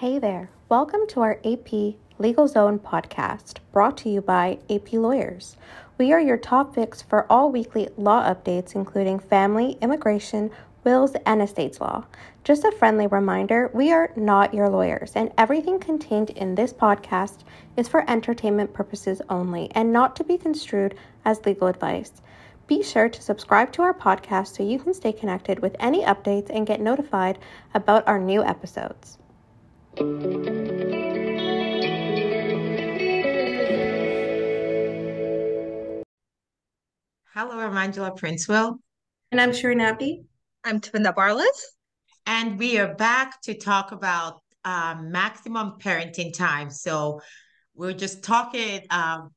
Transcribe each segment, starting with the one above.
Hey there. Welcome to our AP Legal Zone podcast brought to you by AP Lawyers. We are your top fix for all weekly law updates, including family, immigration, wills, and estates law. Just a friendly reminder we are not your lawyers, and everything contained in this podcast is for entertainment purposes only and not to be construed as legal advice. Be sure to subscribe to our podcast so you can stay connected with any updates and get notified about our new episodes. Hello, I'm Angela Princewill. And I'm Sherine Abdi. I'm Tabindah Barlas. And we are back to talk about uh, maximum parenting time. So we're just talking um,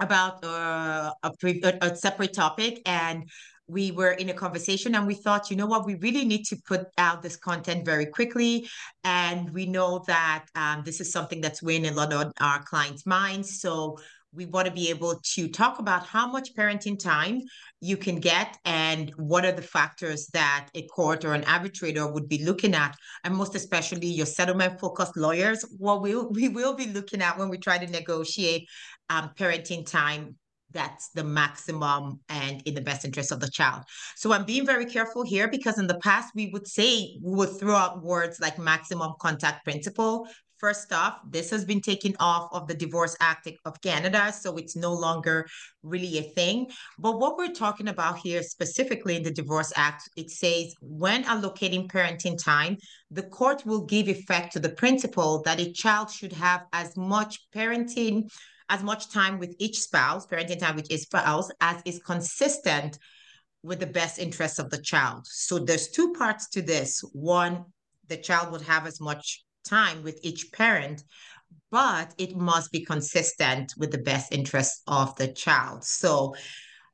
about uh, a, pre- a separate topic. And we were in a conversation and we thought, you know what, we really need to put out this content very quickly. And we know that um, this is something that's weighing a lot on our clients' minds. So we want to be able to talk about how much parenting time you can get and what are the factors that a court or an arbitrator would be looking at and most especially your settlement focused lawyers what we, we will be looking at when we try to negotiate um, parenting time that's the maximum and in the best interest of the child. So I'm being very careful here because in the past we would say we would throw out words like maximum contact principle, First off, this has been taken off of the Divorce Act of Canada, so it's no longer really a thing. But what we're talking about here, specifically in the Divorce Act, it says when allocating parenting time, the court will give effect to the principle that a child should have as much parenting, as much time with each spouse, parenting time with each spouse, as is consistent with the best interests of the child. So there's two parts to this. One, the child would have as much time with each parent, but it must be consistent with the best interests of the child. So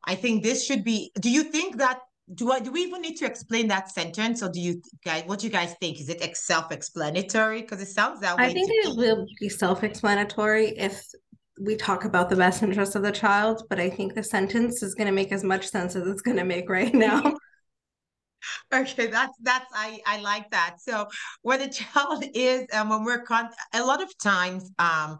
I think this should be, do you think that do I do we even need to explain that sentence or do you guys what do you guys think? Is it self-explanatory? Because it sounds that way. I think it will be self-explanatory if we talk about the best interest of the child, but I think the sentence is going to make as much sense as it's going to make right now. okay that's that's i i like that so where the child is and when we're con a lot of times um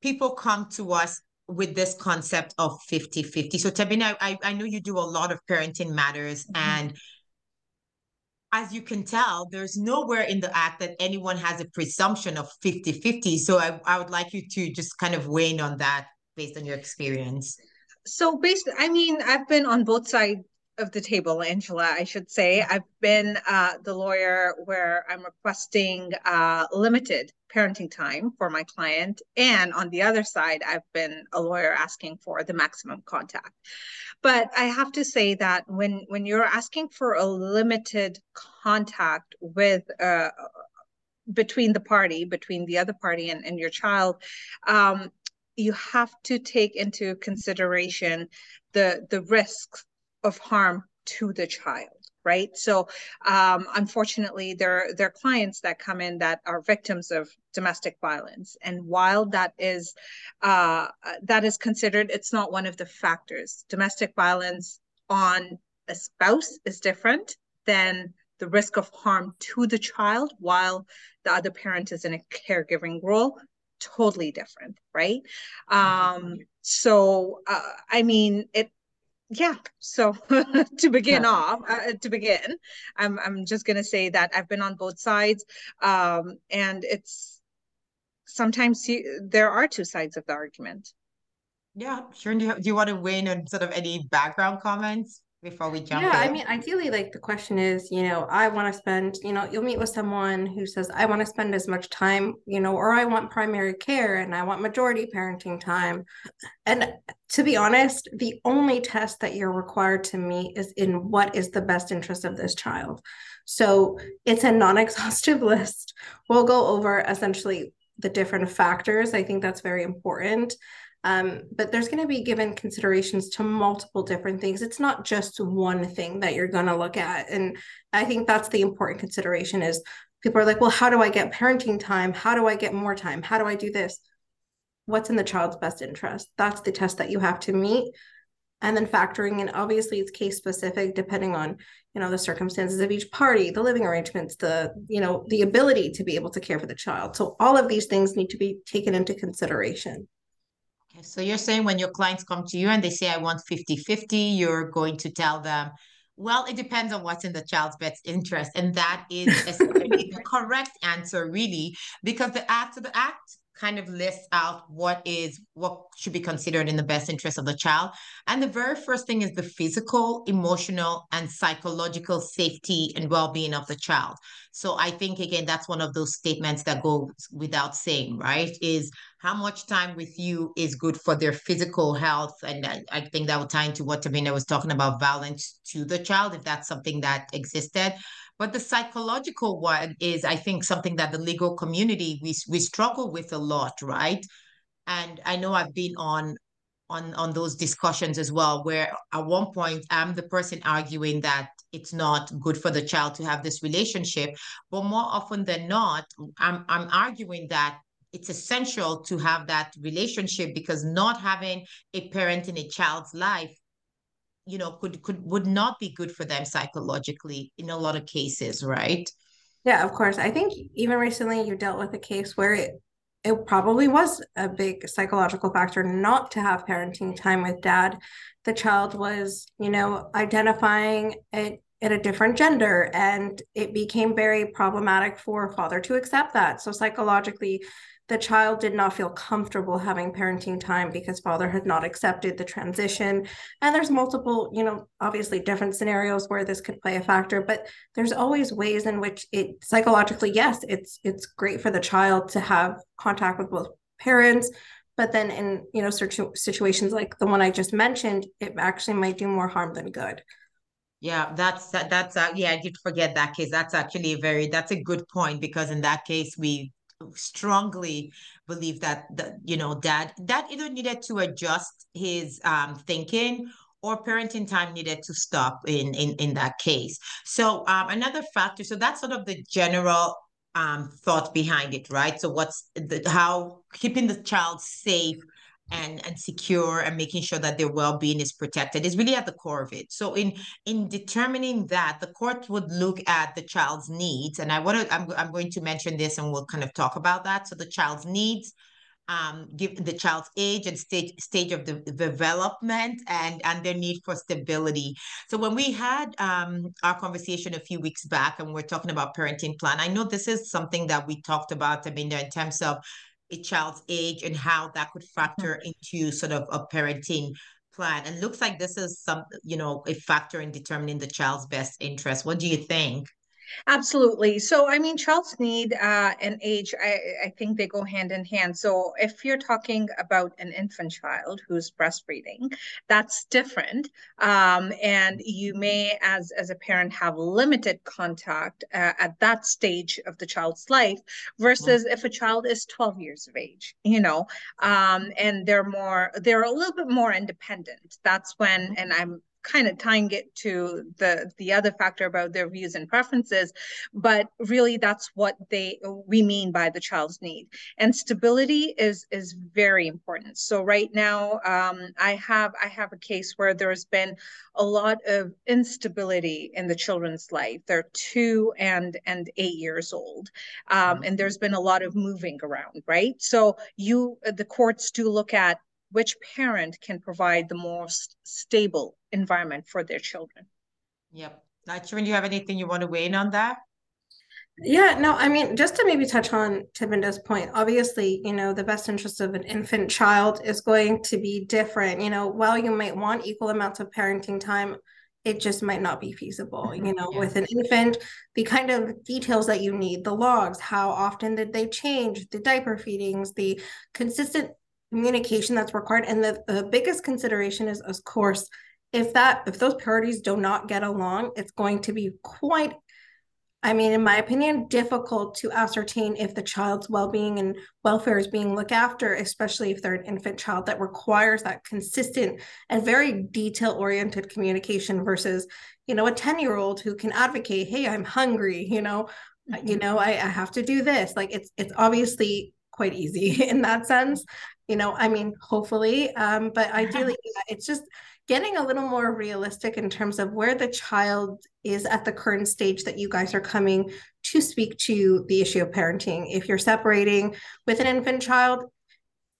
people come to us with this concept of 50 50 so Tabindah i i know you do a lot of parenting matters mm-hmm. and as you can tell, there's nowhere in the act that anyone has a presumption of 50 50. So I, I would like you to just kind of weigh in on that based on your experience. So, based, I mean, I've been on both sides of the table, Angela, I should say. I've been uh, the lawyer where I'm requesting uh, limited parenting time for my client. And on the other side, I've been a lawyer asking for the maximum contact. But I have to say that when, when you're asking for a limited contact with uh, between the party, between the other party and, and your child, um, you have to take into consideration the the risks of harm to the child right? So um, unfortunately there there are clients that come in that are victims of domestic violence. And while that is uh, that is considered it's not one of the factors. Domestic violence on a spouse is different than the risk of harm to the child while the other parent is in a caregiving role totally different right? Um so uh, i mean it yeah so to begin yeah. off uh, to begin i'm i'm just going to say that i've been on both sides um, and it's sometimes you, there are two sides of the argument yeah sure do you, do you want to weigh in on sort of any background comments before we jump yeah in? i mean ideally like the question is you know i want to spend you know you'll meet with someone who says i want to spend as much time you know or i want primary care and i want majority parenting time. And to be honest the only test that you're required to meet is in what is the best interest of this child. So it's a non-exhaustive list. We'll go over essentially the different factors. I think that's very important um, but there's going to be given considerations to multiple different things. It's not just one thing that you're going to look at. And I think that's the important consideration is people are like, well, how do I get parenting time? How do I get more time? How do I do this? What's in the child's best interest? That's the test that you have to meet. and then factoring in obviously it's case specific depending on you know the circumstances of each party the living arrangements the you know the ability to be able to care for the child so all of these things need to be taken into consideration okay so you're saying when your clients come to you and they say i want 50 50 you're going to tell them well, it depends on what's in the child's best interest. And that is the correct answer, really, because the act of the act kind of lists out what is what should be considered in the best interest of the child. And the very first thing is the physical emotional and psychological safety and well-being of the child. So i think again that's one of those statements that goes without saying right? Is how much time with you is good for their physical health. And i, I think that would tie into what Tabindah was talking about violence to the child if that's something that existed but the psychological one is, I think, something that the legal community we we struggle with a lot, right? And I know I've been on on on those discussions as well, where at one point I'm the person arguing that it's not good for the child to have this relationship, but more often than not, I'm I'm arguing that it's essential to have that relationship because not having a parent in a child's life you know could could would not be good for them psychologically in a lot of cases right? Yeah of course. I think even recently you dealt with a case where it it probably was a big psychological factor not to have parenting time with dad. The child was you know identifying it in a different gender and it became very problematic for father to accept that. So psychologically the child did not feel comfortable having parenting time because father had not accepted the transition and there's multiple you know obviously different scenarios where this could play a factor but there's always ways in which it psychologically yes it's it's great for the child to have contact with both parents but then in you know situ- situations like the one i just mentioned it actually might do more harm than good yeah, that's that's uh, yeah. I did forget that case. That's actually a very that's a good point because in that case we strongly believe that the you know dad dad either needed to adjust his um, thinking or parenting time needed to stop in in in that case. So um, another factor so that's sort of the general um, thought behind it right? So what's the how keeping the child safe and and secure and making sure that their well-being is protected is really at the core of it so in in determining that the court would look at the child's needs and i want to I'm, I'm going to mention this and we'll kind of talk about that so the child's needs um, give the child's age and stage stage of the development and and their need for stability. So when we had um, our conversation a few weeks back and we're talking about parenting plan, I know this is something that we talked about. I in terms of a child's age and how that could factor mm-hmm. into sort of a parenting plan. And looks like this is some, you know, a factor in determining the child's best interest. What do you think? Absolutely. So, I mean, child's need uh, and age, I, I think they go hand in hand. So, if you're talking about an infant child who's breastfeeding, that's different. Um, and you may, as as a parent, have limited contact uh, at that stage of the child's life, versus mm-hmm. if a child is 12 years of age, you know, um, and they're more, they're a little bit more independent. That's when, mm-hmm. and I'm kind of tying it to the the other factor about their views and preferences but really that's what they we mean by the child's need. And stability is is very important. So right now um, i have i have a case where there's been a lot of instability in the children's life. They're two and and eight years old um, and there's been a lot of moving around right? So you the courts do look at which parent can provide the most stable environment for their children. Yep. Nitrin, do you have anything you want to weigh in on that? Yeah, no, I mean, just to maybe touch on Tabindah's point, obviously, you know, the best interest of an infant child is going to be different. You know, while you might want equal amounts of parenting time, it just might not be feasible. Mm-hmm. You know, yeah. with an infant, the kind of details that you need, the logs, how often did they change, the diaper feedings, the consistent communication that's required. And the, the biggest consideration is, of course, if that if those parties do not get along, it's going to be quite I mean, in my opinion, difficult to ascertain if the child's well-being and welfare is being looked after, especially if they're an infant child that requires that consistent and very detail-oriented communication versus, you know, a 10-year-old who can advocate, hey, I'm hungry, you know, mm-hmm. you know, I, I have to do this. Like it's it's obviously quite easy in that sense. You know, I mean, hopefully, um, but ideally, yeah, it's just getting a little more realistic in terms of where the child is at the current stage that you guys are coming to speak to the issue of parenting. If you're separating with an infant child,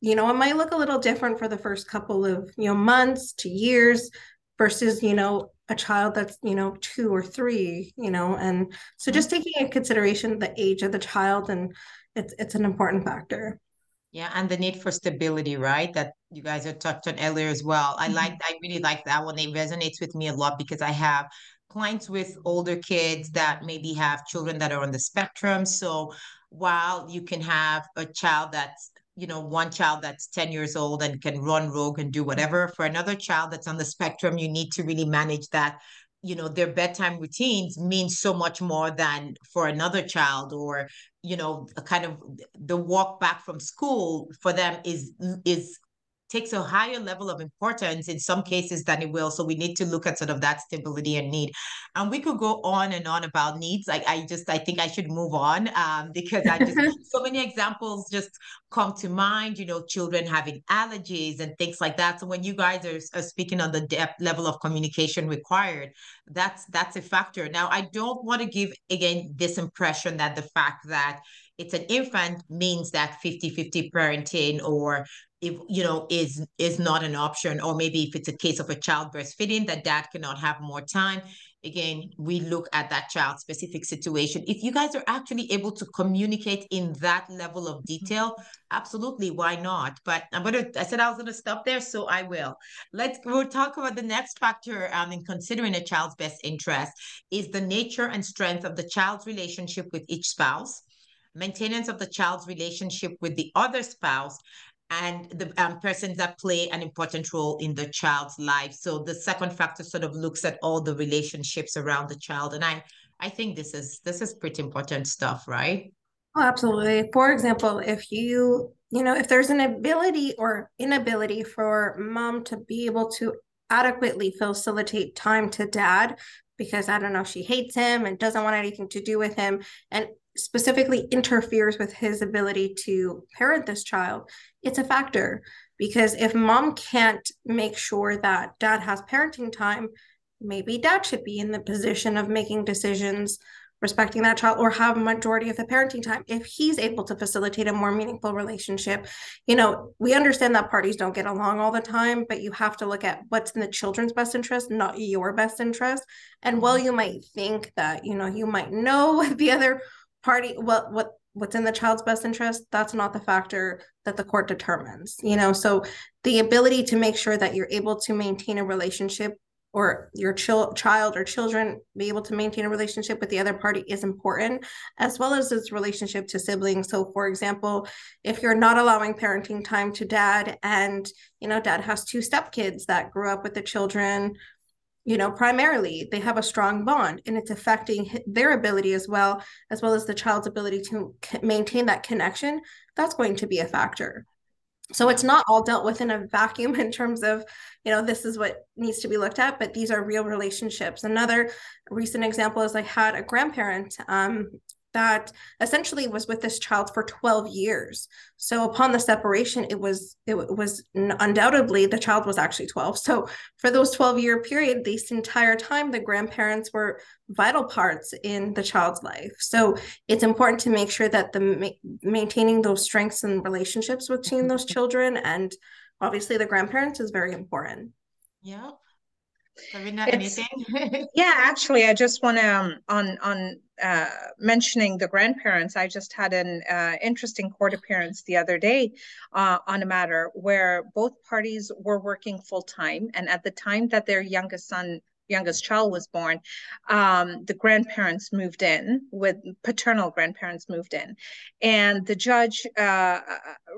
you know, it might look a little different for the first couple of, you know, months to years versus, you know, a child that's, you know, two or three, you know, and so just mm-hmm. taking into consideration the age of the child and it's it's an important factor. Yeah, and the need for stability, right? That you guys have touched on earlier as well. I mm-hmm. like, I really like that one. It resonates with me a lot because I have clients with older kids that maybe have children that are on the spectrum. So while you can have a child that's you know one child that's 10 years old and can run rogue and do whatever for another child that's on the spectrum you need to really manage that you know their bedtime routines means so much more than for another child or you know a kind of the walk back from school for them is is takes a higher level of importance in some cases than it will. So we need to look at sort of that stability and need. And we could go on and on about needs. Like I just I think I should move on um, because I just so many examples just come to mind. You know, children having allergies and things like that. So when you guys are, are speaking on the depth level of communication required, that's that's a factor. Now I don't want to give again this impression that the fact that it's an infant means that 50-50 parenting or if you know is is not an option or maybe if it's a case of a child breastfeeding that dad cannot have more time again we look at that child specific situation. If you guys are actually able to communicate in that level of detail absolutely why not? But i'm gonna i said i was gonna stop there so i will. Let's we'll talk about the next factor um, in considering a child's best interest is the nature and strength of the child's relationship with each spouse maintenance of the child's relationship with the other spouse and the um, persons that play an important role in the child's life. So the second factor sort of looks at all the relationships around the child, and I I think this is this is pretty important stuff, right? Oh, absolutely. For example, if you you know if there's an ability or inability for mom to be able to adequately facilitate time to dad because I don't know, she hates him and doesn't want anything to do with him. And specifically interferes with his ability to parent this child, it's a factor. Because if mom can't make sure that dad has parenting time, maybe dad should be in the position of making decisions respecting that child or have a majority of the parenting time. If he's able to facilitate a more meaningful relationship you know we understand that parties don't get along all the time but you have to look at what's in the children's best interest not your best interest. And while mm-hmm. you might think that you know you might know the other party what what what's in the child's best interest that's not the factor that the court determines you know? So the ability to make sure that you're able to maintain a relationship or your ch- child or children be able to maintain a relationship with the other party is important as well as its relationship to siblings. So for example if you're not allowing parenting time to dad and you know dad has two stepkids that grew up with the children you know primarily they have a strong bond and it's affecting their ability as well as well as the child's ability to maintain that connection that's going to be a factor. So it's not all dealt with in a vacuum in terms of you know this is what needs to be looked at but these are real relationships. Another recent example is i had a grandparent um, that essentially was with this child for 12 years. So upon the separation it was it was undoubtedly the child was actually 12 so for those 12 year period this entire time the grandparents were vital parts in the child's life. So it's important to make sure that the ma- maintaining those strengths and relationships between those children and obviously the grandparents is very important. Yeah anything? yeah, actually, I just want to um, on on uh, mentioning the grandparents. I just had an uh, interesting court appearance the other day uh, on a matter where both parties were working full time, and at the time that their youngest son youngest child was born, um, the grandparents moved in with paternal grandparents moved in. And the judge uh,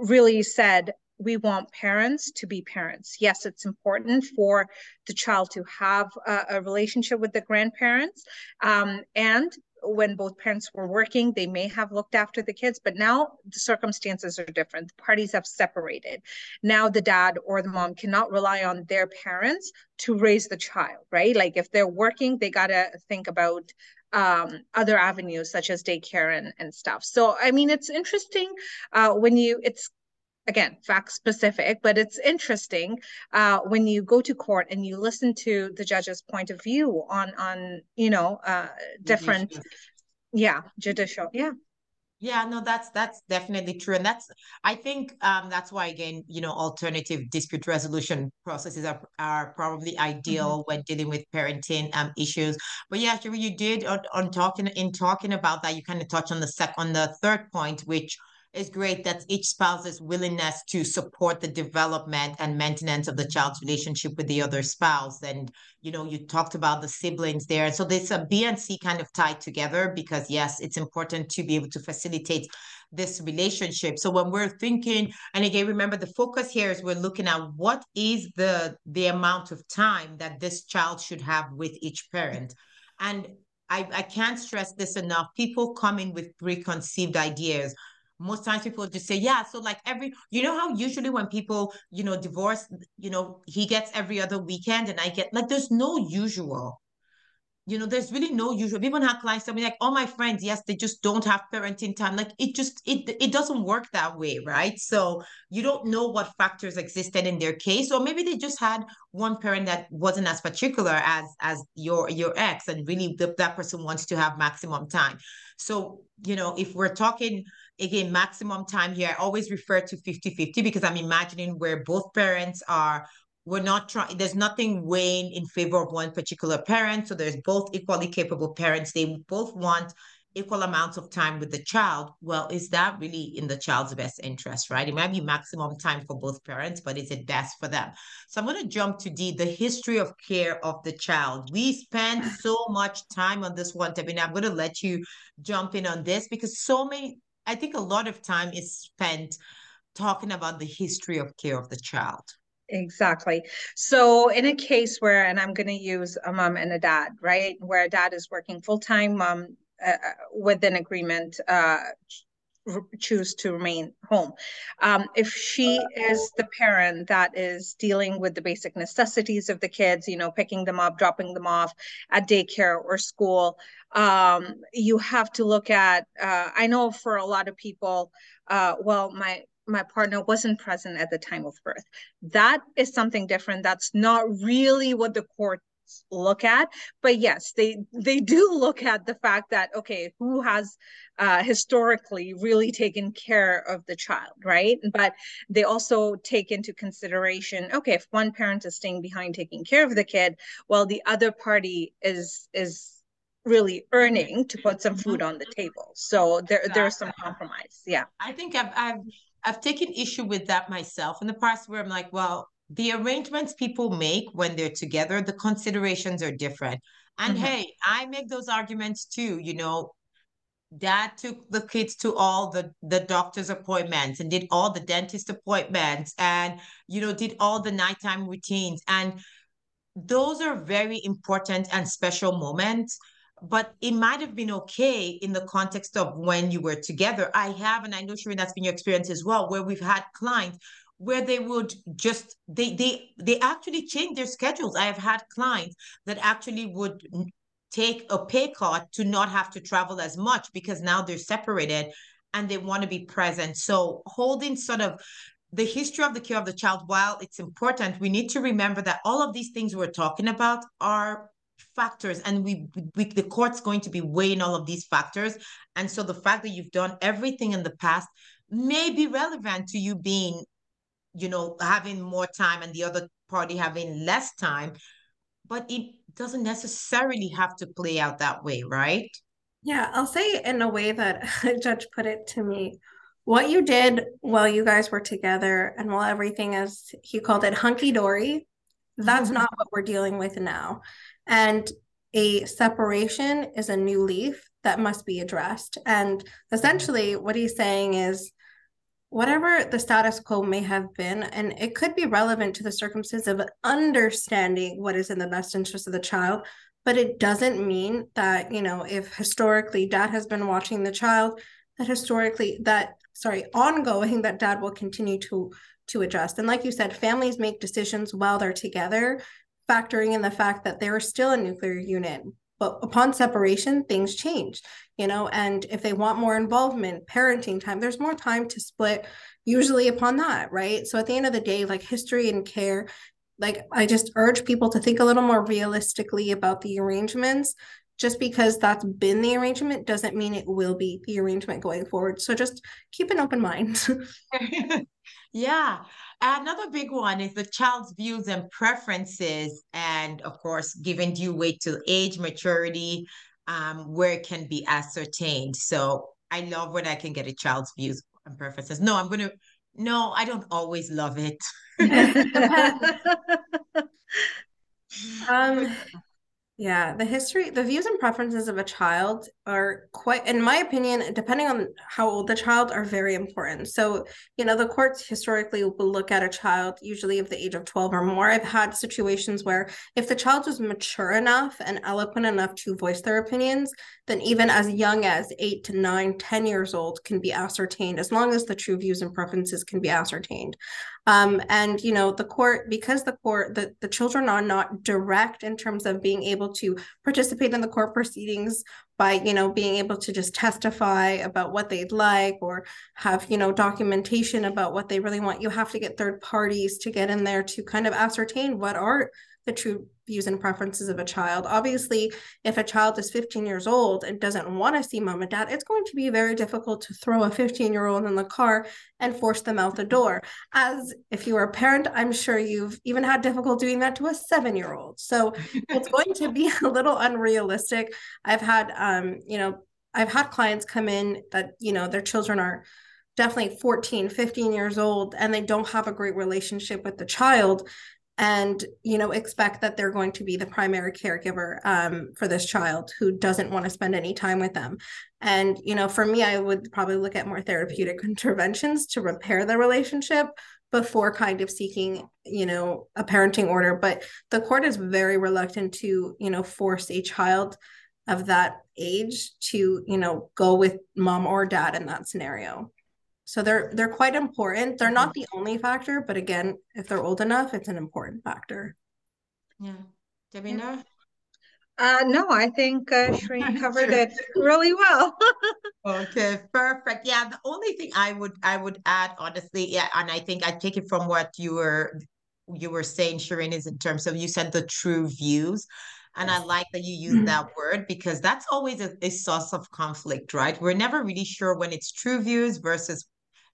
really said, we want parents to be parents. Yes, it's important for the child to have a, a relationship with the grandparents. Um, and when both parents were working, they may have looked after the kids, but now the circumstances are different. The parties have separated. Now the dad or the mom cannot rely on their parents to raise the child, right? Like if they're working, they got to think about um, other avenues such as daycare and, and stuff. So, I mean, it's interesting uh, when you, it's again fact specific but it's interesting uh, when you go to court and you listen to the judge's point of view on on you know uh, different yeah judicial yeah yeah, no, that's that's definitely true. And that's I think um that's why again, you know, alternative dispute resolution processes are are probably ideal mm-hmm. when dealing with parenting um issues. But yeah, actually you did on, on talking in talking about that, you kind of touched on the sec on the third point, which is great. that each spouse's willingness to support the development and maintenance of the child's relationship with the other spouse. And, you know, you talked about the siblings there. So there's a B and C kind of tied together because, yes, it's important to be able to facilitate this relationship. So when we're thinking, and again, remember the focus here is we're looking at what is the the amount of time that this child should have with each parent. And I, I can't stress this enough. People come in with preconceived ideas most times people just say yeah so like every you know how usually when people you know divorce you know he gets every other weekend and i get like there's no usual. You know there's really no usual. People have clients tell me like all my friends yes they just don't have parenting time. Like it just it it doesn't work that way right? So you don't know what factors existed in their case or maybe they just had one parent that wasn't as particular as as your your ex and really the, that person wants to have maximum time. So you know if we're talking again maximum time here i always refer to 50 50 because i'm imagining where both parents are. We're not trying there's nothing weighing in favor of one particular parent so there's both equally capable parents. They both want equal amounts of time with the child. Well is that really in the child's best interest right? It might be maximum time for both parents but is it best for them? So i'm going to jump to d the history of care of the child. We spend so much time on this one Tabindah. i'm going to let you jump in on this because so many i think a lot of time is spent talking about the history of care of the child Exactly. So in a case where, and I'm going to use a mom and a dad, right, where a dad is working full time, mom uh, uh, with an agreement uh, choose to remain home. Um, if she is the parent that is dealing with the basic necessities of the kids, you know, picking them up, dropping them off at daycare or school, um, you have to look at. Uh, I know for a lot of people, uh, well, my my partner wasn't present at the time of birth. That is something different. That's not really what the court look at. But yes they they do look at the fact that okay who has uh, historically really taken care of the child right? But they also take into consideration okay if one parent is staying behind taking care of the kid well the other party is is really earning to put some food on the table. So there there's some compromise. Yeah. I think i've i've I've taken issue with that myself in the past where I'm like, well, the arrangements people make when they're together, the considerations are different. And mm-hmm. hey, I make those arguments too. You know, dad took the kids to all the the doctor's appointments and did all the dentist appointments and you know did all the nighttime routines and those are very important and special moments but it might have been okay in the context of when you were together. I have, and I know Sherine, that's been your experience as well, where we've had clients where they would just they they they actually change their schedules. I have had clients that actually would take a pay cut to not have to travel as much because now they're separated and they want to be present. So holding sort of the history of the care of the child, while it's important, we need to remember that all of these things we're talking about are factors and we, we the court's going to be weighing all of these factors and so the fact that you've done everything in the past may be relevant to you being you know having more time and the other party having less time but it doesn't necessarily have to play out that way right yeah i'll say in a way that a judge put it to me what you did while you guys were together and while everything is he called it hunky-dory that's mm-hmm. not what we're dealing with now and a separation is a new leaf that must be addressed. And essentially, what he's saying is whatever the status quo may have been, and it could be relevant to the circumstances of understanding what is in the best interest of the child, but it doesn't mean that, you know, if historically dad has been watching the child, that historically, that, sorry, ongoing, that dad will continue to to adjust. And like you said, families make decisions while they're together factoring in the fact that they're still a nuclear unit but upon separation things change you know and if they want more involvement parenting time there's more time to split usually upon that right? So at the end of the day like history and care like i just urge people to think a little more realistically about the arrangements just because that's been the arrangement doesn't mean it will be the arrangement going forward. So just keep an open mind. Yeah. Another big one is the child's views and preferences and of course giving due weight to age maturity um, where it can be ascertained. So i love when i can get a child's views and preferences. No i'm gonna no i don't always love it. Um yeah, the history, the views and preferences of a child are quite, in my opinion, depending on how old the child, are very important. So, you know, the courts historically will look at a child usually of the age of 12 or more. I've had situations where if the child was mature enough and eloquent enough to voice their opinions, then even as young as eight to nine, 10 years old can be ascertained as long as the true views and preferences can be ascertained. Um, and you know the court because the court the, the children are not direct in terms of being able to participate in the court proceedings by you know being able to just testify about what they'd like or have you know documentation about what they really want. You have to get third parties to get in there to kind of ascertain what are the true views and preferences of a child. Obviously, if a child is 15 years old and doesn't want to see mom and dad, it's going to be very difficult to throw a 15 year old in the car and force them out the door. As if you are a parent, I'm sure you've even had difficulty doing that to a seven year old. So it's going to be a little unrealistic. I've had, um, you know, I've had clients come in that, you know, their children are definitely 14 15 years old and they don't have a great relationship with the child and you know expect that they're going to be the primary caregiver um, for this child who doesn't want to spend any time with them. And you know for me i would probably look at more therapeutic interventions to repair the relationship before kind of seeking you know a parenting order. But the court is very reluctant to you know force a child of that age to you know go with mom or dad in that scenario so they're they're quite important. They're not mm-hmm. the only factor, but again, if they're old enough, it's an important factor. Yeah. Davina? Uh, no, I think uh, Sherine covered it really well. okay, perfect. Yeah, the only thing I would I would add, honestly, yeah, and I think I take it from what you were you were saying, Sherine, is in terms of you said the true views. And I like that you use mm-hmm. that word because that's always a, a source of conflict, right? We're never really sure when it's true views versus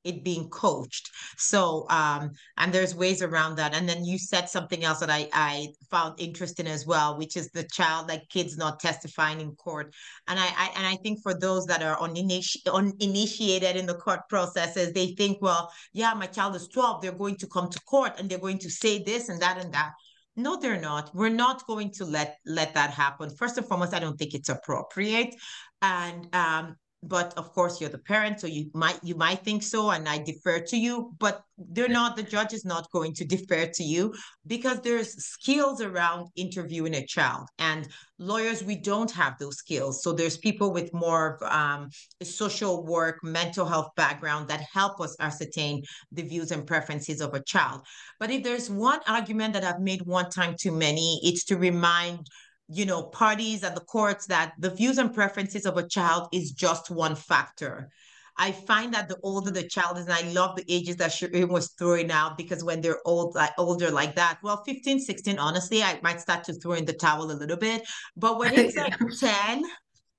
it being coached. So um, and there's ways around that. And then you said something else that I I found interesting as well, which is the child like kids not testifying in court. And I, I and I think for those that are uniniti- uninitiated in the court processes, they think, well, yeah, my child is 12, they're going to come to court and they're going to say this and that and that. No, they're not. We're not going to let let that happen. First and foremost, I don't think it's appropriate. And um, but of course you're the parent so you might you might think so and i defer to you but they're not the judge is not going to defer to you because there's skills around interviewing a child and lawyers we don't have those skills. So there's people with more um, social work mental health background that help us ascertain the views and preferences of a child. But if there's one argument that i've made one time too many it's to remind you know, parties at the courts that the views and preferences of a child is just one factor. I find that the older the child is, and I love the ages that Sherine was throwing out because when they're old, like older like that, well, 15, 16, honestly, I might start to throw in the towel a little bit. But when it's like 10,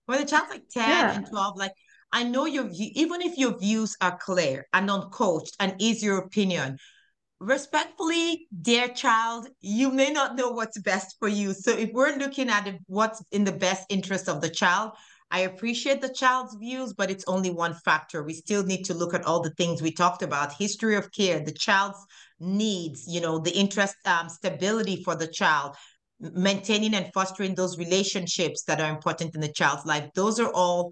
when the child's like 10 yeah. and 12, like I know your view, even if your views are clear and uncoached and is your opinion, respectfully, dear child, you may not know what's best for you. So if we're looking at what's in the best interest of the child, I appreciate the child's views, but it's only one factor. We still need to look at all the things we talked about, history of care, the child's needs, you know, the interest, um, stability for the child, maintaining and fostering those relationships that are important in the child's life. Those are all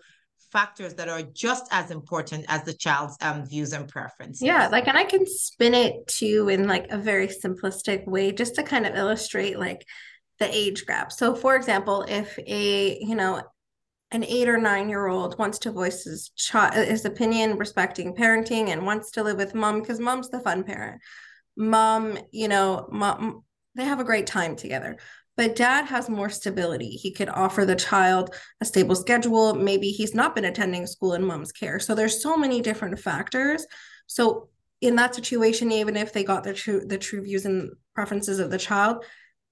factors that are just as important as the child's um, views and preferences. Yeah, like, and I can spin it too in like a very simplistic way just to kind of illustrate like the age gap. So, for example, if a, you know, an eight or nine year old wants to voice his child his opinion respecting parenting and wants to live with mom because mom's the fun parent. Mom, you know, mom, they have a great time together but dad has more stability. He could offer the child a stable schedule. Maybe he's not been attending school in mom's care. So there's so many different factors. So in that situation, even if they got the true the true views and preferences of the child,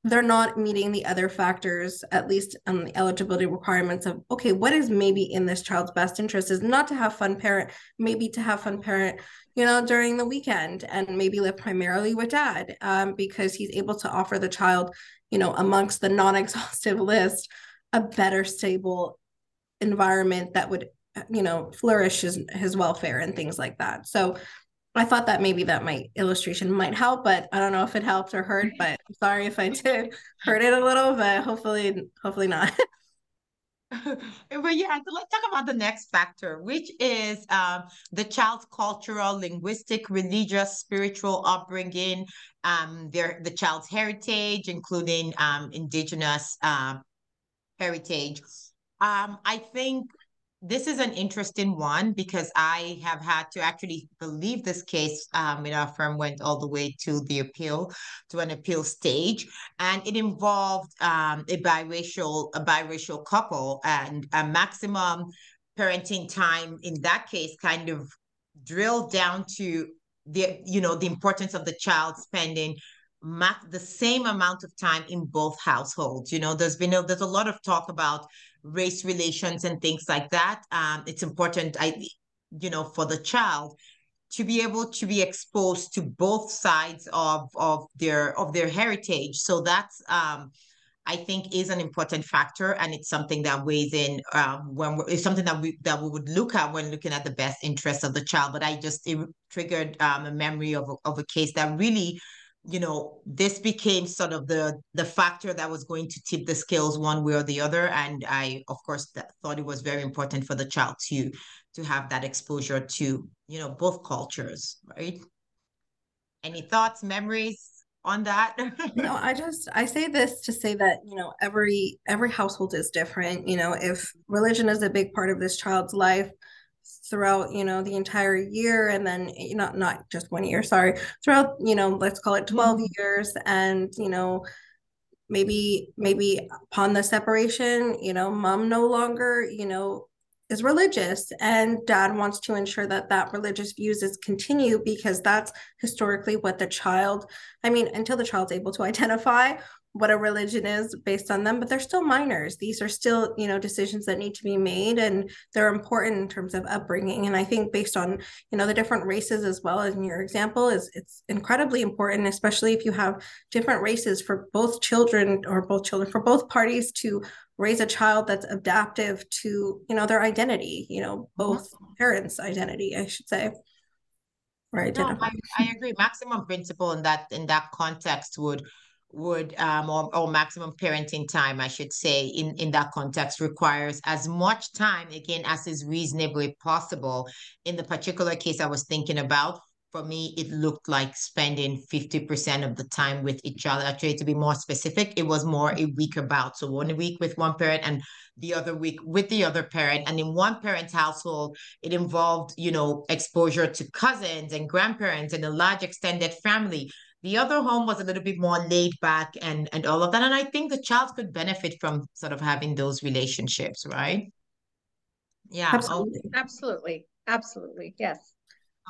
they're not meeting the other factors, at least on the eligibility requirements of okay, what is maybe in this child's best interest is not to have fun parent, maybe to have fun parent, you know, during the weekend and maybe live primarily with dad um, because he's able to offer the child you know, amongst the non-exhaustive list, a better stable environment that would, you know, flourish his, his welfare and things like that. So I thought that maybe that my illustration might help, but I don't know if it helped or hurt, but I'm sorry if I did hurt it a little, but hopefully, hopefully not. but yeah, so let's talk about the next factor, which is um, the child's cultural, linguistic, religious, spiritual upbringing, um, their the child's heritage, including um, indigenous uh, heritage. Um, I think this is an interesting one because I have had to actually believe this case um, in our firm went all the way to the appeal, to an appeal stage, and it involved um, a biracial a biracial couple and a maximum parenting time in that case kind of drilled down to the you know the importance of the child spending the same amount of time in both households. You know, there's been a, there's a lot of talk about race relations and things like that. Um, it's important, I, you know, for the child to be able to be exposed to both sides of of their of their heritage. So that's um, I think is an important factor, and it's something that weighs in um, when it's something that we that we would look at when looking at the best interest of the child. But I just it triggered um, a memory of a, of a case that really you know this became sort of the the factor that was going to tip the scales one way or the other. And i of course thought it was very important for the child to to have that exposure to you know both cultures right? Any thoughts memories on that? No i just i say this to say that you know every every household is different. You know if religion is a big part of this child's life throughout you know the entire year and then not not just one year sorry throughout you know let's call it 12 mm-hmm. years and you know maybe maybe upon the separation you know mom no longer you know is religious and dad wants to ensure that that religious views is continue because that's historically what the child i mean until the child's able to identify what a religion is based on them but they're still minors. These are still you know decisions that need to be made and they're important in terms of upbringing. And i think based on you know the different races as well as in your example is it's incredibly important especially if you have different races for both children or both children for both parties to raise a child that's adaptive to you know their identity you know both parents identity i should say right no, I, I agree. Maximum principle in that in that context would would um, or, or maximum parenting time i should say in in that context requires as much time again as is reasonably possible. In the particular case i was thinking about for me it looked like spending 50% of the time with each other. Actually to be more specific it was more a week about. So one week with one parent and the other week with the other parent. And in one parent's household it involved you know exposure to cousins and grandparents and a large extended family the other home was a little bit more laid back and and all of that. And I think the child could benefit from sort of having those relationships, right? Yeah. Absolutely. Okay. Absolutely. Absolutely. Yes.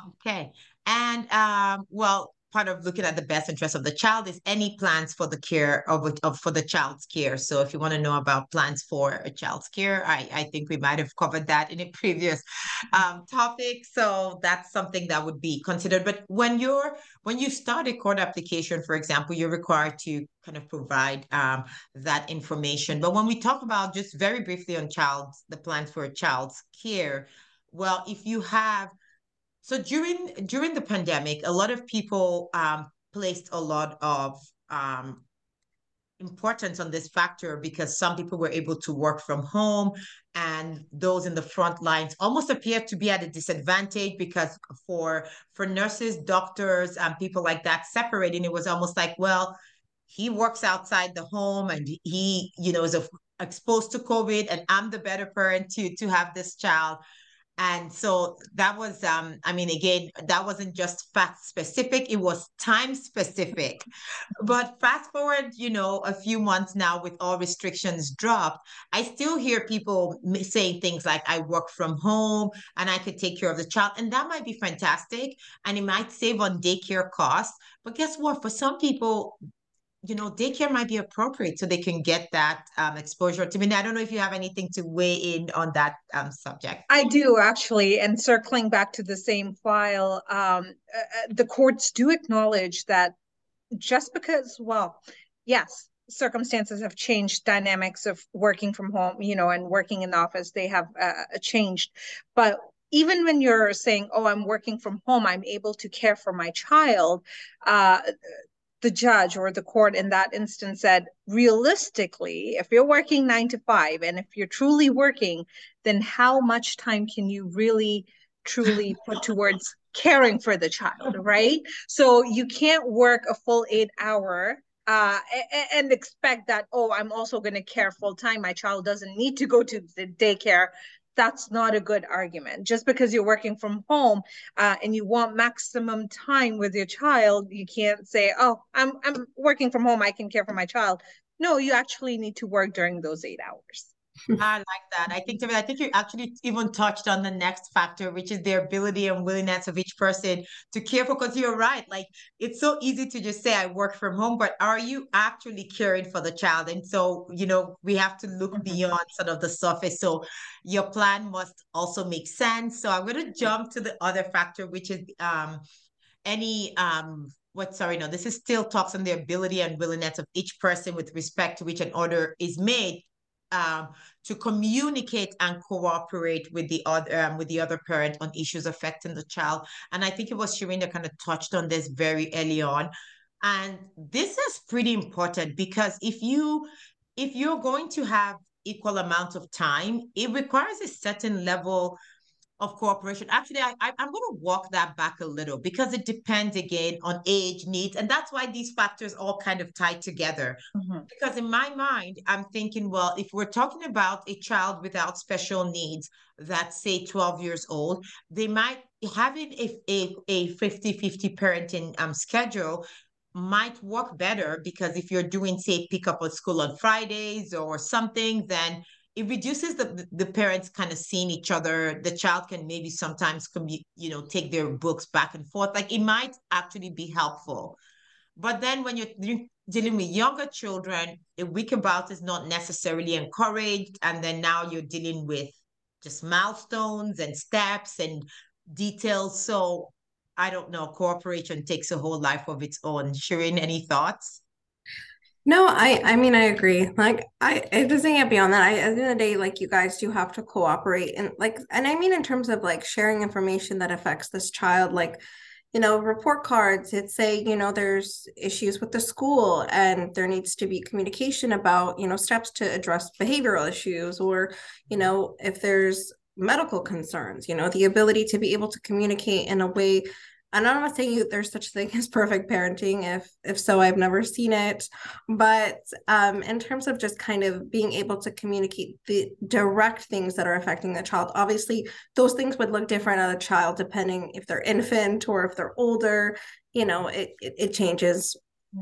Okay. And um, well, part of looking at the best interest of the child is any plans for the care of, of for the child's care. So if you want to know about plans for a child's care, I, I think we might have covered that in a previous um, topic. So that's something that would be considered. But when you're when you start a court application, for example, you're required to kind of provide um, that information. But when we talk about just very briefly on child the plans for a child's care, well, if you have so during during the pandemic, a lot of people um, placed a lot of um, importance on this factor because some people were able to work from home and those in the front lines almost appeared to be at a disadvantage because for for nurses doctors and people like that separating it was almost like well he works outside the home and he you know is a, exposed to covid and i'm the better parent to to have this child and so that was um i mean again that wasn't just fact specific it was time specific. But fast forward you know a few months now with all restrictions dropped i still hear people saying things like i work from home and i could take care of the child and that might be fantastic and it might save on daycare costs. But guess what? For some people you know, daycare might be appropriate so they can get that um, exposure. To me, I don't know if you have anything to weigh in on that um, subject. I do actually, and circling back to the same file, um, uh, uh, the courts do acknowledge that just because, well, yes, circumstances have changed, dynamics of working from home, you know, and working in the office, they have uh, changed, but even when you're saying, oh, I'm working from home, I'm able to care for my child, uh, the judge or the court in that instance said realistically if you're working 9 to 5 and if you're truly working then how much time can you really truly put towards caring for the child? Right? So you can't work a full 8 hour uh, and expect that oh i'm also going to care full time. My child doesn't need to go to the daycare that's not a good argument. Just because you're working from home uh, and you want maximum time with your child, you can't say, "Oh, I'm I'm working from home. I can care for my child." No, you actually need to work during those eight hours. I like that. I think I think you actually even touched on the next factor, which is the ability and willingness of each person to care for. Because you're right, like it's so easy to just say I work from home, but are you actually caring for the child? And so you know we have to look mm-hmm. beyond sort of the surface. So your plan must also make sense. So I'm going to jump to the other factor, which is um any um what sorry no this is still talks on the ability and willingness of each person with respect to which an order is made um, to communicate and cooperate with the other um, with the other parent on issues affecting the child. And I think it was Sherine that kind of touched on this very early on. And this is pretty important because if you if you're going to have equal amount of time, it requires a certain level of cooperation. Actually, I, I, am going to walk that back a little because it depends again on age, needs, and that's why these factors all kind of tie together. Mm-hmm. Because in my mind, I'm thinking, well, if we're talking about a child without special needs that's say 12 years old, they might having a a, a 50-50 parenting um schedule might work better because if you're doing say pick up at school on Fridays or something, then it reduces the the parents kind of seeing each other. The child can maybe sometimes commu- you know take their books back and forth. Like it might actually be helpful. But then when you're dealing with younger children a week about is not necessarily encouraged. And then now you're dealing with just milestones and steps and details. So i don't know cooperation takes a whole life of its own. Sherine any thoughts no, I I mean I agree. Like I it doesn't get beyond that. I at the end of the day, like you guys do have to cooperate and like and I mean in terms of like sharing information that affects this child, like you know, report cards, it say, you know, there's issues with the school and there needs to be communication about, you know, steps to address behavioral issues or, you know, if there's medical concerns, you know, the ability to be able to communicate in a way and I'm not saying there's such thing as perfect parenting. If if so, I've never seen it. But um, in terms of just kind of being able to communicate the direct things that are affecting the child, obviously those things would look different on a child depending if they're infant or if they're older. You know, it it, it changes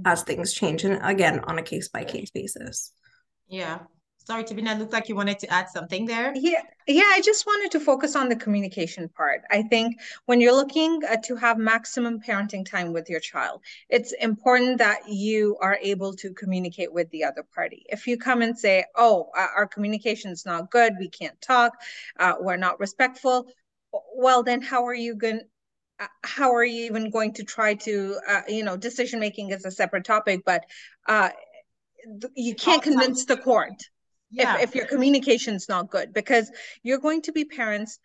as things change, and again on a case by case basis. Yeah, Sorry, Tabindah, it looked like you wanted to add something there. Yeah, yeah, I just wanted to focus on the communication part. I think when you're looking uh, to have maximum parenting time with your child, it's important that you are able to communicate with the other party. If you come and say, "Oh, our communication is not good, we can't talk, uh, we're not respectful," well, then how are you going? Uh, how are you even going to try to, uh, you know, decision making is a separate topic, but uh, you can't convince the court yeah. if, if your communication is not good because you're going to be parents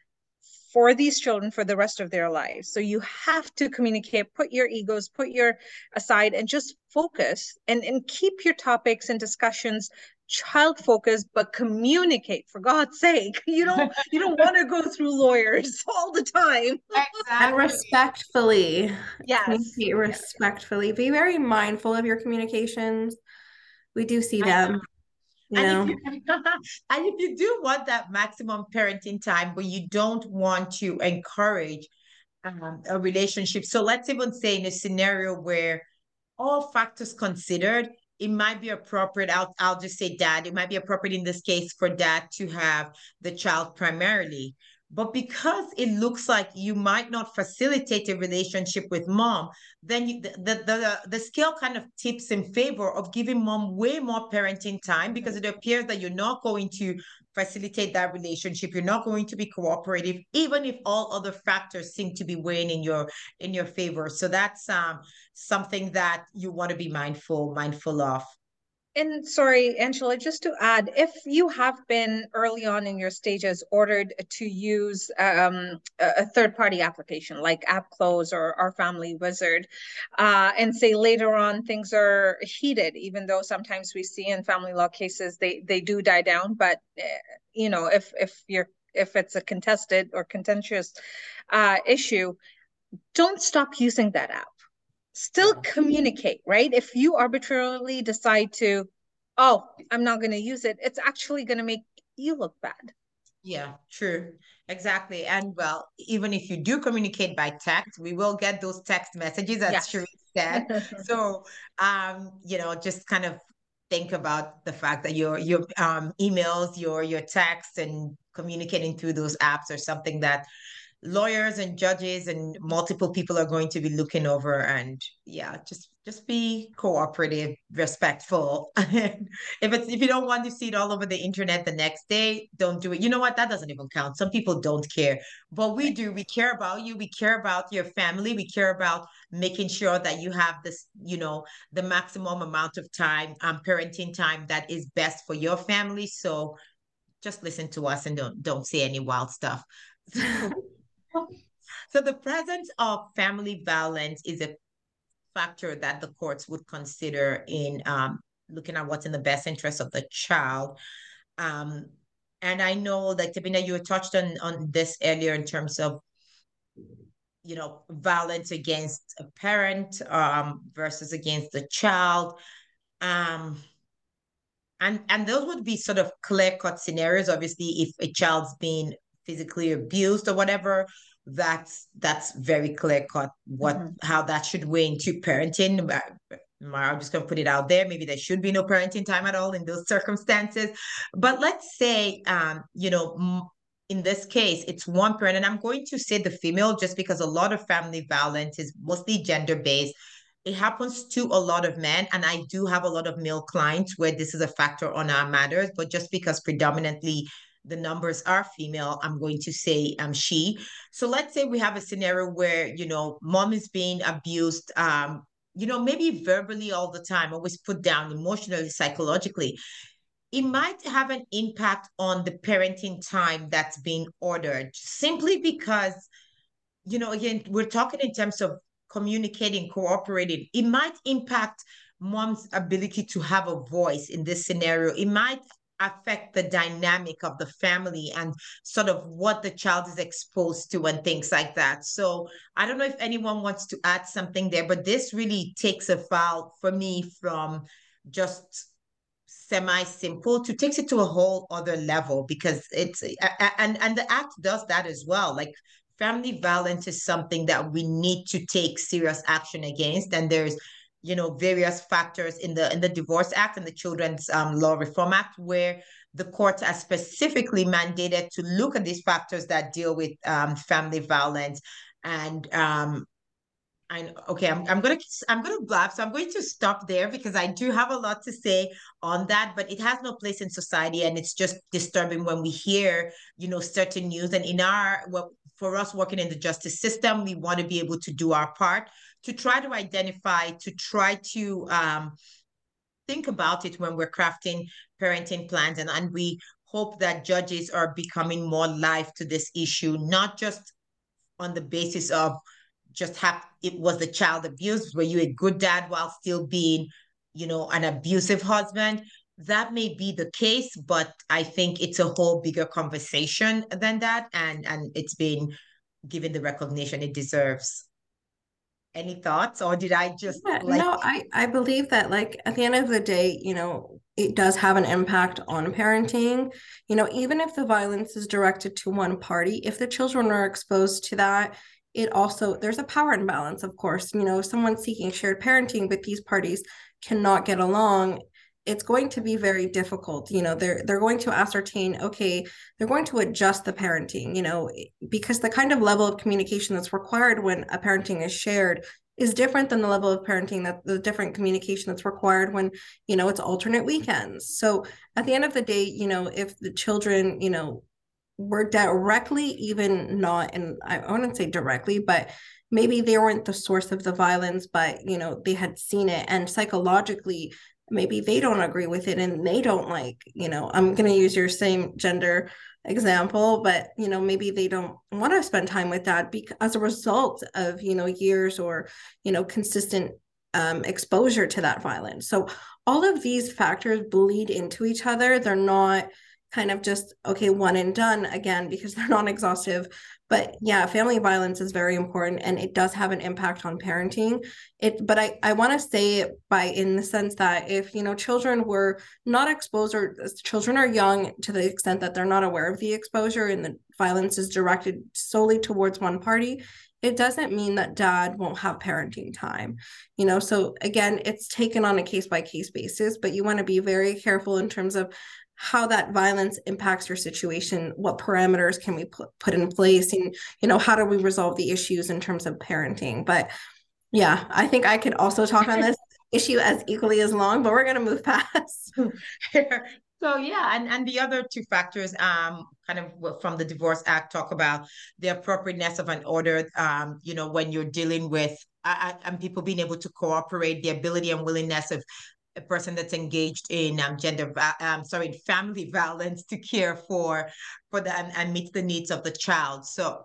for these children for the rest of their lives. So you have to communicate put your egos put your aside and just focus and and keep your topics and discussions child focused but communicate for god's sake. You don't you don't want to go through lawyers all the time. Exactly. and respectfully. Yes. Communicate respectfully. Be very mindful of your communications. We do see them And, if you, and if you do want that maximum parenting time, but you don't want to encourage um, a relationship. So let's even say in a scenario where all factors considered, it might be appropriate. I'll, I'll just say dad. It might be appropriate in this case for dad to have the child primarily. But because it looks like you might not facilitate a relationship with mom, then you, the, the, the, the scale kind of tips in favor of giving mom way more parenting time because it appears that you're not going to facilitate that relationship. You're not going to be cooperative, even if all other factors seem to be weighing in your in your favor. So that's um something that you want to be mindful mindful of. And sorry, Angela, just to add, if you have been early on in your stages ordered to use um, a third-party application like AppClose or OurFamilyWizard, uh, and say later on things are heated, even though sometimes we see in family law cases they they do die down, but uh, you know if if you're if it's a contested or contentious uh, issue, don't stop using that app still communicate, right? If you arbitrarily decide to, oh, I'm not going to use it, it's actually going to make you look bad. Yeah, true. Exactly. And well, even if you do communicate by text, we will get those text messages, as yes. Said. so, um, you know, just kind of think about the fact that your your um, emails, your your texts, and communicating through those apps are something that lawyers and judges and multiple people are going to be looking over and yeah just just be cooperative respectful. If it's if you don't want to see it all over the internet the next day don't do it. You know what? That doesn't even count. Some people don't care. But we do. We care about you. We care about your family. We care about making sure that you have this you know the maximum amount of time um parenting time that is best for your family. So just listen to us and don't don't say any wild stuff so the presence of family violence is a factor that the courts would consider in um, looking at what's in the best interest of the child. Um, and I know that Tabindah, you touched on on this earlier in terms of you know violence against a parent um, versus against the child. Um, and and those would be sort of clear cut scenarios. Obviously, if a child's being physically abused or whatever that's that's very clear cut what mm-hmm. how that should weigh into parenting. I'm just going to put it out there. Maybe there should be no parenting time at all in those circumstances. But let's say um you know in this case it's one parent and i'm going to say the female just because a lot of family violence is mostly gender based it happens to a lot of men and i do have a lot of male clients where this is a factor on our matters but just because predominantly the numbers are female, I'm going to say um she. So let's say we have a scenario where, you know, mom is being abused, um, you know, maybe verbally all the time, always put down emotionally, psychologically. It might have an impact on the parenting time that's being ordered simply because, you know, again, we're talking in terms of communicating, cooperating. It might impact mom's ability to have a voice in this scenario. It might affect the dynamic of the family and sort of what the child is exposed to and things like that. So I don't know if anyone wants to add something there, but this really takes a file for me from just semi simple to takes it to a whole other level because it's and and the act does that as well like family violence is something that we need to take serious action against and there's you know various factors in the in the divorce act and the children's um, law reform act where the court has specifically mandated to look at these factors that deal with um, family violence and um, I okay, I'm I'm gonna I'm gonna blab, so I'm going to stop there because I do have a lot to say on that, but it has no place in society, and it's just disturbing when we hear you know certain news. And in our well, for us working in the justice system, we want to be able to do our part to try to identify, to try to um, think about it when we're crafting parenting plans. And, and we hope that judges are becoming more live to this issue, not just on the basis of just have it was the child abuse. Were you a good dad while still being, you know, an abusive husband? That may be the case, but I think it's a whole bigger conversation than that. And and it's been given the recognition it deserves any thoughts or did i just yeah, like... no i i believe that like at the end of the day you know it does have an impact on parenting. You know, even if the violence is directed to one party, if the children are exposed to that, it also there's a power imbalance, of course. You know, someone seeking shared parenting, but these parties cannot get along it's going to be very difficult you know they're they're going to ascertain okay they're going to adjust the parenting you know eh, because the kind of level of communication that's required when a parenting is shared is different than the level of parenting that the different communication that's required when you know it's alternate weekends. So at the end of the day you know if the children you know were directly even not and i wouldn't say directly but maybe they weren't the source of the violence but you know they had seen it and psychologically maybe they don't agree with it and they don't like you know i'm going to use your same gender example but you know maybe they don't want to spend time with that because as a result of you know years or you know consistent um, exposure to that violence. So all of these factors bleed into each other. They're not kind of just okay one and done again because they're not exhaustive but yeah family violence is very important and it does have an impact on parenting. It but i i want to say it by in the sense that if you know children were not exposed or children are young to the extent that they're not aware of the exposure and the violence is directed solely towards one party it doesn't mean that dad won't have parenting time you know? So again it's taken on a case by case basis but you want to be very careful in terms of how that violence impacts your situation what parameters can we put, put in place and you know how do we resolve the issues in terms of parenting? But yeah i think i could also talk on this issue as equally as long but we're going to move past so yeah and and the other two factors um kind of from the divorce act talk about the appropriateness of an order um you know when you're dealing with uh, and people being able to cooperate the ability and willingness of a person that's engaged in um, gender, um, sorry, family violence to care for for the and, meet the needs of the child. So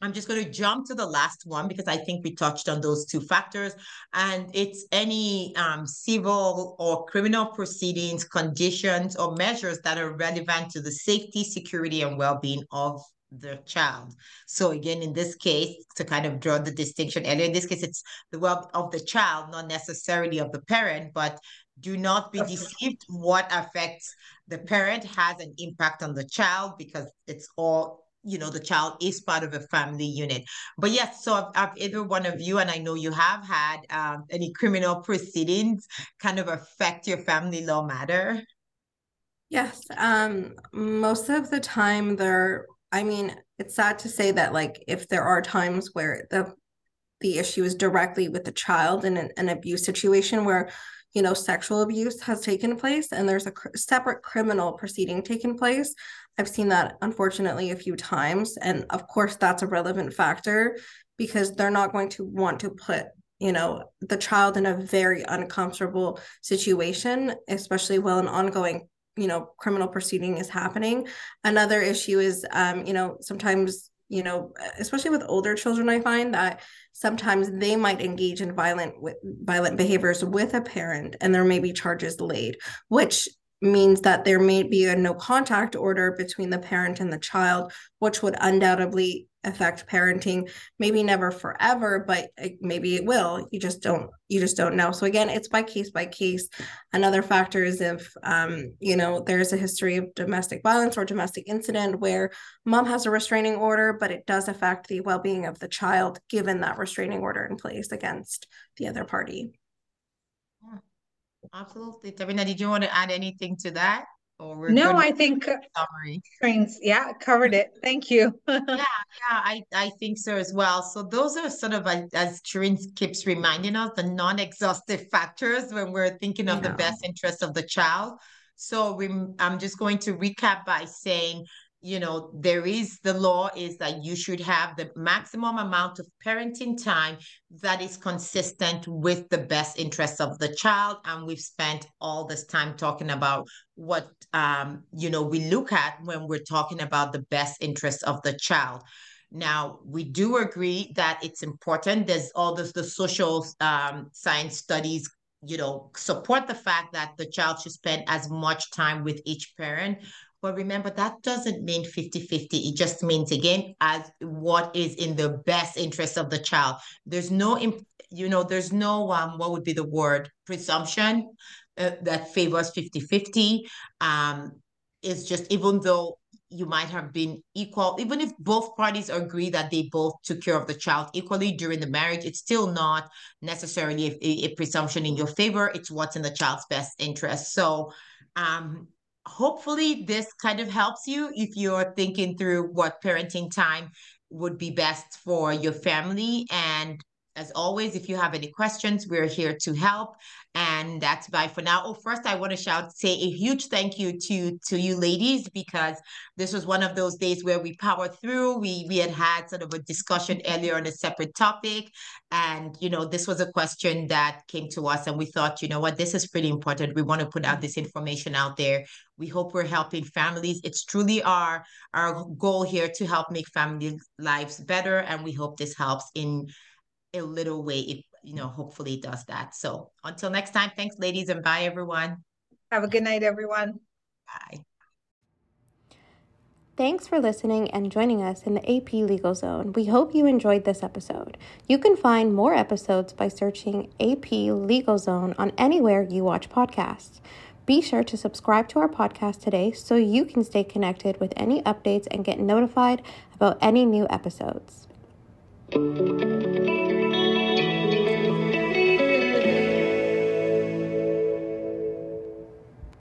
I'm just going to jump to the last one because I think we touched on those two factors. And it's any um, civil or criminal proceedings, conditions, or measures that are relevant to the safety, security, and well being of the child. So again, in this case, to kind of draw the distinction, earlier, in this case, it's the well of the child, not necessarily of the parent, but do not be deceived. What affects the parent has an impact on the child because it's all you know the child is part of a family unit but yes so i've either one of you and i know you have had um, any criminal proceedings kind of affect your family law matter yes um most of the time they're I mean, it's sad to say that like if there are times where the the issue is directly with the child in an, an abuse situation where you know sexual abuse has taken place and there's a cr- separate criminal proceeding taken place i've seen that unfortunately a few times. And of course that's a relevant factor because they're not going to want to put you know the child in a very uncomfortable situation especially while an ongoing you know criminal proceeding is happening. Another issue is um you know sometimes you know especially with older children i find that sometimes they might engage in violent violent behaviors with a parent and there may be charges laid which means that there may be a no contact order between the parent and the child which would undoubtedly affect parenting maybe never forever but maybe it will. You just don't you just don't know. So again it's by case by case. Another factor is if um, you know there's a history of domestic violence or domestic incident where mom has a restraining order but it does affect the well-being of the child given that restraining order in place against the other party. Yeah, absolutely. Tabindah, did you want to add anything to that or no, I think summary. Trains, yeah, covered it. Thank you. yeah, yeah, I, I think so as well. So those are sort of as Therese keeps reminding us, the non-exhaustive factors when we're thinking of yeah. the best interest of the child. So we, I'm just going to recap by saying you know there is the law is that you should have the maximum amount of parenting time that is consistent with the best interests of the child. And we've spent all this time talking about what um you know we look at when we're talking about the best interests of the child. Now we do agree that it's important. There's all this the social um, science studies you know support the fact that the child should spend as much time with each parent but remember, that doesn't mean 50 50. It just means, again, as what is in the best interest of the child. There's no, you know, there's no, um, what would be the word, presumption uh, that favors 50 50. Um, it's just even though you might have been equal, even if both parties agree that they both took care of the child equally during the marriage, it's still not necessarily a, a presumption in your favor. It's what's in the child's best interest. So, um, hopefully, this kind of helps you if you're thinking through what parenting time would be best for your family and as always, if you have any questions, we're here to help. And that's bye for now. Oh, first I want to shout, say a huge thank you to to you ladies because this was one of those days where we powered through. We we had had sort of a discussion earlier on a separate topic, and you know this was a question that came to us, and we thought, you know what, this is pretty important. We want to put out this information out there. We hope we're helping families. It's truly our our goal here to help make family lives better, and we hope this helps in a little way it you know hopefully it does that so until next time thanks ladies and bye everyone have a good night everyone bye Thanks for listening and joining us in the AP Legal Zone. We hope you enjoyed this episode. You can find more episodes by searching AP Legal Zone on anywhere you watch podcasts. Be sure to subscribe to our podcast today so you can stay connected with any updates and get notified about any new episodes. あ!